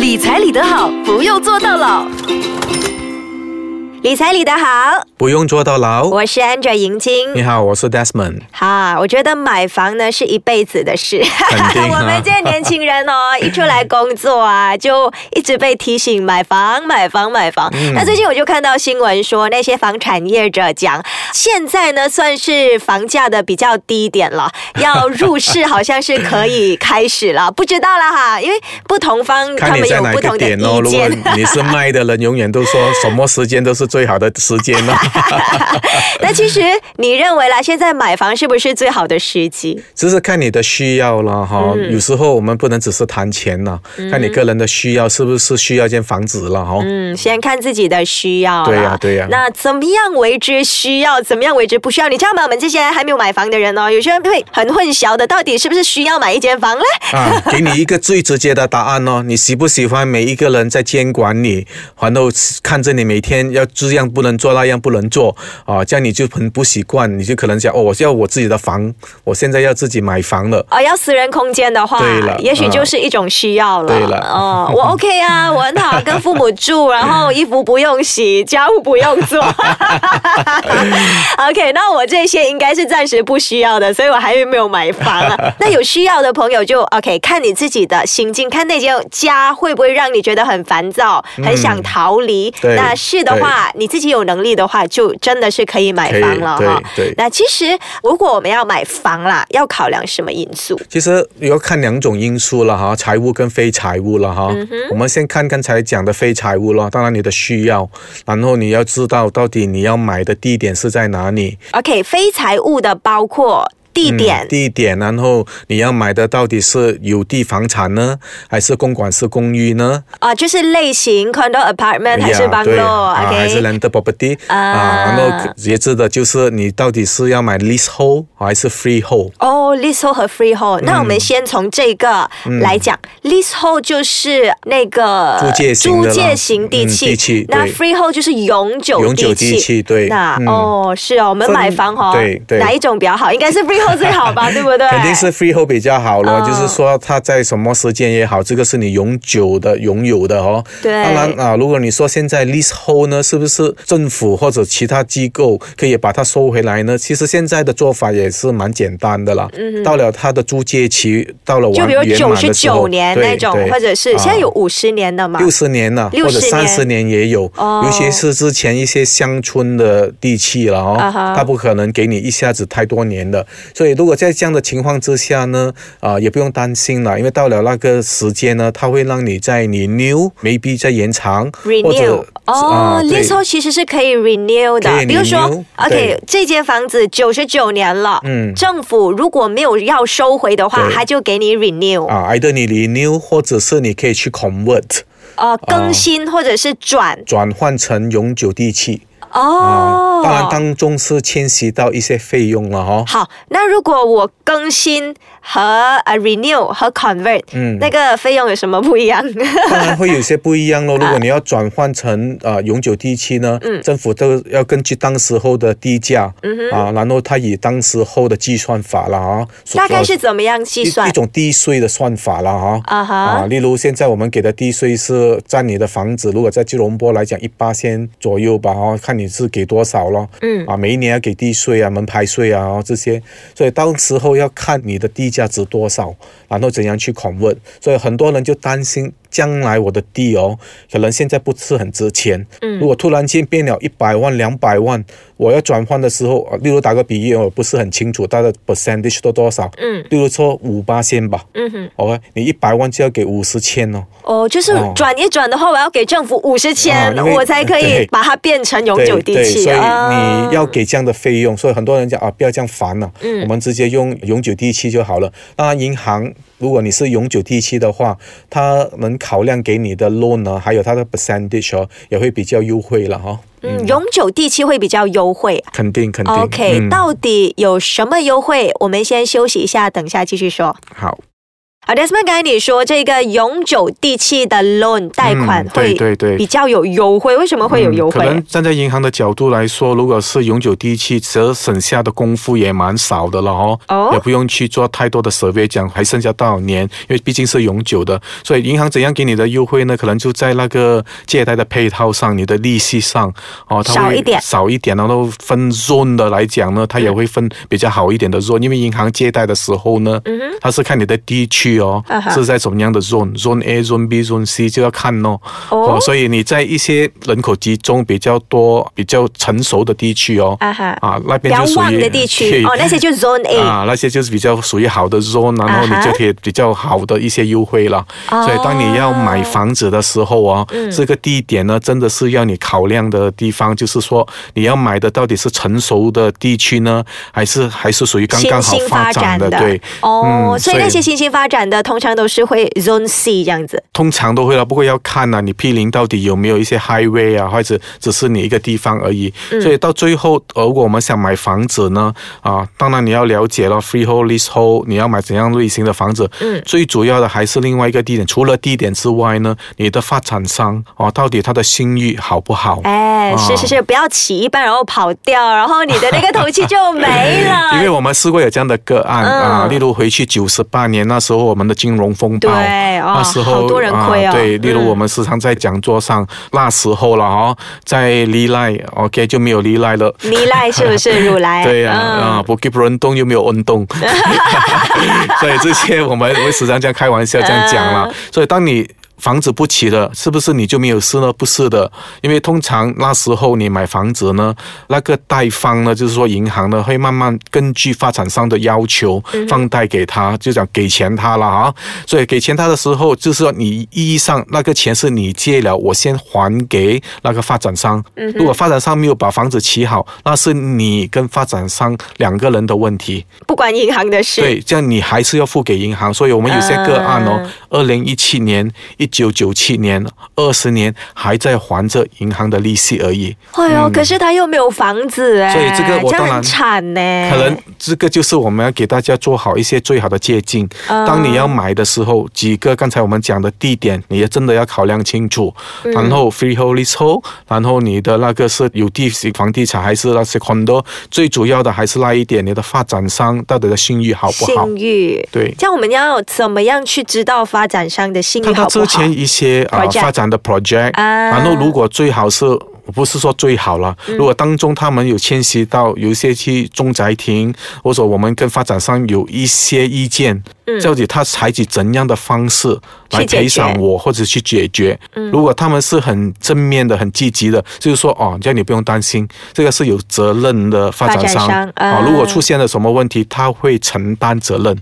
理财理得好，不用做到老。理财理得好，不用坐到老。我是 Angela 银晶。你好，我是 Desmond。哈，我觉得买房呢是一辈子的事。我们这些年轻人哦，一出来工作啊，就一直被提醒买房、买房、买房。那最近我就看到新闻说，那些房产业者讲，现在呢算是房价的比较低点了，要入市好像是可以开始了。不知道了哈，因为不同方他们有不同的意见。你是卖的人，永远都说什么时间都是。最好的时间了？那其实你认为啦，现在买房是不是最好的时机？只是看你的需要了哈。有时候我们不能只是谈钱了，看你个人的需要是不是需要一间房子了哈。嗯，先看自己的需要。对呀，对呀。那怎么样为之需要？怎么样为之不需要？你知道吗？我们这些还没有买房的人哦，有些人会很混淆的，到底是不是需要买一间房呢？啊，给你一个最直接的答案哦。你喜不喜欢每一个人在监管你，然后看着你每天要？这样不能做，那样不能做啊！这样你就很不习惯，你就可能想哦，我要我自己的房，我现在要自己买房了啊！要私人空间的话，对了，也许就是一种需要了。对了，哦，我 OK 啊，我很好，跟父母住，然后衣服不用洗，家务不用做。OK，那我这些应该是暂时不需要的，所以我还没有买房啊。那有需要的朋友就 OK，看你自己的心境，看那间家会不会让你觉得很烦躁，很想逃离。那是的话。你自己有能力的话，就真的是可以买房了哈。对，那其实如果我们要买房啦，要考量什么因素？其实要看两种因素了哈，财务跟非财务了哈。我们先看刚才讲的非财务了，当然你的需要，然后你要知道到底你要买的地点是在哪里。OK，非财务的包括。地点，地点，然后你要买的到底是有地房产呢，还是公馆式公寓呢？啊，就是类型，condo apartment 还是 bungalow，OK，还是 land property 啊，然后截至的就是你到底是要买 leasehold 还是 freehold？哦，leasehold 和 freehold，那我们先从这个来讲，leasehold 就是那个租借租借型地契，那 freehold 就是永久永久地契，对，那哦是哦，我们买房哦，对对，哪一种比较好？应该是 freehold。最好吧，对不对？肯定是 freehold 比较好了，就是说它在什么时间也好，这个是你永久的拥有的哦。对。当然啊，如果你说现在 leasehold 呢，是不是政府或者其他机构可以把它收回来呢？其实现在的做法也是蛮简单的啦。嗯。到了它的租借期到了完就比如九十九年那种，或者是现在有五十年的嘛？六十年了，或者三十年也有。哦。尤其是之前一些乡村的地契了哦，它不可能给你一下子太多年的。所以，如果在这样的情况之下呢，啊，也不用担心了，因为到了那个时间呢，它会让你在你 new，maybe 再延长，renew。哦，lease 其实是可以 renew 的，比如说，OK，这间房子九十九年了，嗯，政府如果没有要收回的话，他就给你 renew 啊，either 你 renew 或者是你可以去 convert，呃，更新或者是转。转换成永久地契。哦，当然当中是迁徙到一些费用了哈。好，那如果我更新和呃 renew 和 convert，嗯，那个费用有什么不一样？当然会有些不一样喽。如果你要转换成呃永久地契呢，嗯，政府都要根据当时候的地价，嗯哼，啊，然后他以当时候的计算法了啊。大概是怎么样计算？一种地税的算法了哈。啊哈。啊，例如现在我们给的地税是占你的房子，如果在吉隆坡来讲一八千左右吧，哈，看。你是给多少咯？嗯啊，每一年要给地税啊、门牌税啊这些，所以到时候要看你的地价值多少，然后怎样去拷问。所以很多人就担心。将来我的地哦，可能现在不是很值钱。嗯，如果突然间变了一百万、两百万，我要转换的时候，例如打个比喻，我不是很清楚它的 percentage 多多少。嗯，例如说五八千吧。嗯哼，OK，你一百万就要给五十千哦。哦，就是转一转的话，我要给政府五十千，我才可以把它变成永久地契。所以你要给这样的费用，所以很多人讲啊，不要这样烦了。嗯，我们直接用永久地契就好了。当然，银行如果你是永久地契的话，他们考量给你的 loan 呢，还有它的 percentage 哦，也会比较优惠了哈。嗯，永久地契会比较优惠。肯定肯定。OK，到底有什么优惠？我们先休息一下，等下继续说。好。好，Desmond，刚才你说这个永久地契的 loan 贷款会对对比较有优惠，为什么会有优惠？可能站在银行的角度来说，如果是永久地契，其实省下的功夫也蛮少的了哦，哦，也不用去做太多的 survey，讲还剩下多少年，因为毕竟是永久的，所以银行怎样给你的优惠呢？可能就在那个借贷的配套上，你的利息上哦，少一点，少一点，然后分 zone 的来讲呢，它也会分比较好一点的 zone，因为银行借贷的时候呢，嗯它是看你的地区。哦，是在什么样的 zone？zone A、zone B、zone C 就要看哦。哦，所以你在一些人口集中比较多、比较成熟的地区哦，啊那边就属于的地区哦，那些就是 zone A 啊，那些就是比较属于好的 zone，然后你就可以比较好的一些优惠了。所以当你要买房子的时候啊，这个地点呢，真的是要你考量的地方，就是说你要买的到底是成熟的地区呢，还是还是属于刚刚好发展的？对，哦，所以那些新兴发展。的通常都是会 Zone C 这样子，通常都会了，不过要看呢，你 P 零到底有没有一些 Highway 啊，或者只是你一个地方而已。所以到最后，如果我们想买房子呢，啊，当然你要了解了 Freehold、Leasehold，你要买怎样类型的房子。嗯，最主要的还是另外一个地点，除了地点之外呢，你的发展商啊，到底他的信誉好不好？哎，是是是，不要起一半然后跑掉，然后你的那个头期就没了。因为我们试过有这样的个案啊，例如回去九十八年那时候。我们的金融风暴，那时候好多人亏啊。对，例如我们时常在讲座上，那时候了哦，在离赖，OK 就没有离赖了。离赖是不是如来？对呀，啊，不给不运动又没有恩动，所以这些我们会时常这样开玩笑这样讲了。所以当你。房子不起了，是不是你就没有事呢？不是的，因为通常那时候你买房子呢，那个贷方呢，就是说银行呢，会慢慢根据发展商的要求放贷给他，就讲给钱他了啊。所以给钱他的时候，就是说你意义上那个钱是你借了，我先还给那个发展商。如果发展商没有把房子起好，那是你跟发展商两个人的问题，不关银行的事。对，这样你还是要付给银行。所以我们有些个案哦，二零一七年一。九九七年，二十年还在还着银行的利息而已。哎呦，可是他又没有房子哎，所以这个我当然惨呢。可能这个就是我们要给大家做好一些最好的借鉴。当你要买的时候，几个刚才我们讲的地点，你也真的要考量清楚。然后 freehold leasehold，然后你的那个是有地房地产还是那些 condo，最主要的还是那一点，你的发展商到底的信誉好不好？信誉对，像我们要怎么样去知道发展商的信誉好不好？一些啊发展的 project，然后如果最好是，不是说最好了，如果当中他们有迁徙到有一些去中宅庭，或者我们跟发展商有一些意见，到底他采取怎样的方式来赔偿我或者去解决？如果他们是很正面的、很积极的，就是说哦，叫你不用担心，这个是有责任的发展商。啊，如果出现了什么问题，他会承担责任。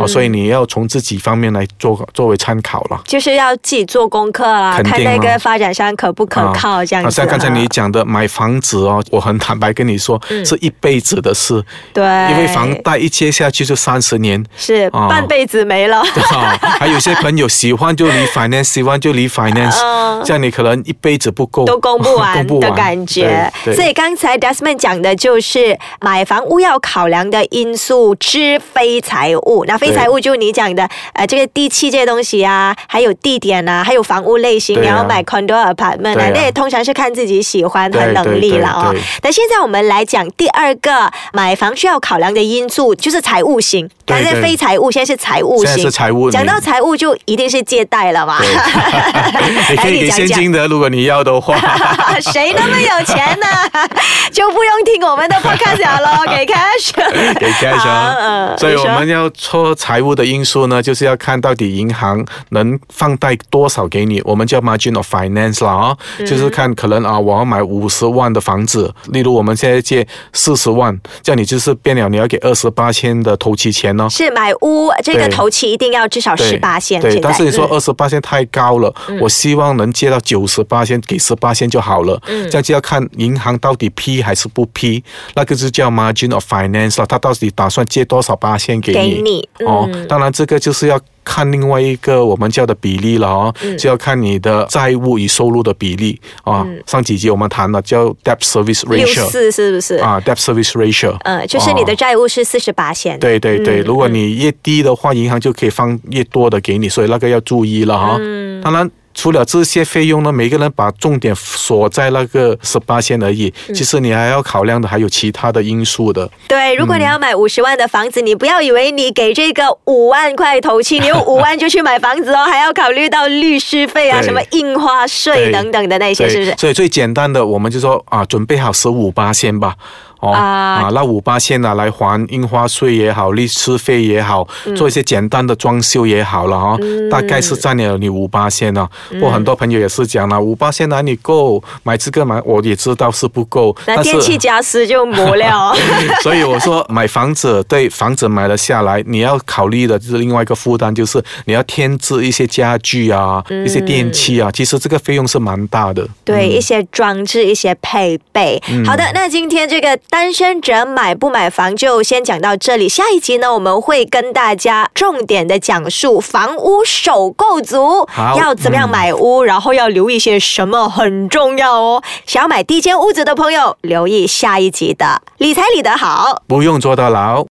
哦，所以你要从自己方面来做作为参考了，就是要自己做功课啦，看那个发展商可不可靠这样子。像刚才你讲的买房子哦，我很坦白跟你说，是一辈子的事。对，因为房贷一接下去就三十年，是半辈子没了。还有些朋友喜欢就离 finance，喜欢就离 finance，这样你可能一辈子不够，都供不完 的感觉。所以刚才 Desmond 讲的就是买房屋要考量的因素之非财务。那非财务就你讲的，呃，这个地契这些东西啊，还有地点啊，还有房屋类型，你要买 condo apartment，那也通常是看自己喜欢和能力了哦。那现在我们来讲第二个买房需要考量的因素，就是财务型。刚才非财务，现在是财务型。是财务。讲到财务，就一定是借贷了嘛。你可以给现金的，如果你要的话。谁那么有钱呢？就不用听我们的 podcast 了，给 cash。给 cash。所以我们要错。财务的因素呢，就是要看到底银行能放贷多少给你，我们叫 margin of finance 啦啊，就是看可能啊，我要买五十万的房子，例如我们现在借四十万，这样你就是变了，你要给二十八千的头期钱呢。是买屋这个头期一定要至少十八线，对，但是你说二十八线太高了，我希望能借到九十八线，给十八线就好了。嗯，这样就要看银行到底批还是不批，那个是叫 margin of finance 了，他到底打算借多少八线给你？给你。哦，当然这个就是要看另外一个我们叫的比例了哦，就要看你的债务与收入的比例啊。上几集我们谈了叫 debt service ratio，六四是不是啊？debt service ratio，嗯，就是你的债务是四十八线。对对对，如果你越低的话，银行就可以放越多的给你，所以那个要注意了哈。当然。除了这些费用呢，每个人把重点锁在那个十八线而已。其实你还要考量的还有其他的因素的。对，如果你要买五十万的房子，你不要以为你给这个五万块头期，你用 五万就去买房子哦，还要考虑到律师费啊、什么印花税等等的那些，是不是？所以最简单的，我们就说啊，准备好十五八先吧。哦啊，那五八线啊，来还印花税也好，律师费也好，做一些简单的装修也好了哈，大概是占了你五八线呢。我很多朋友也是讲了，五八线哪里够买这个买，我也知道是不够。那电器家私就磨了。所以我说买房子，对房子买了下来，你要考虑的就是另外一个负担，就是你要添置一些家具啊，一些电器啊，其实这个费用是蛮大的。对，一些装置，一些配备。好的，那今天这个。单身者买不买房就先讲到这里，下一集呢我们会跟大家重点的讲述房屋首购族要怎么样买屋，然后要留意些什么很重要哦。想要买第一间屋子的朋友，留意下一集的理财理得好，不用坐到牢。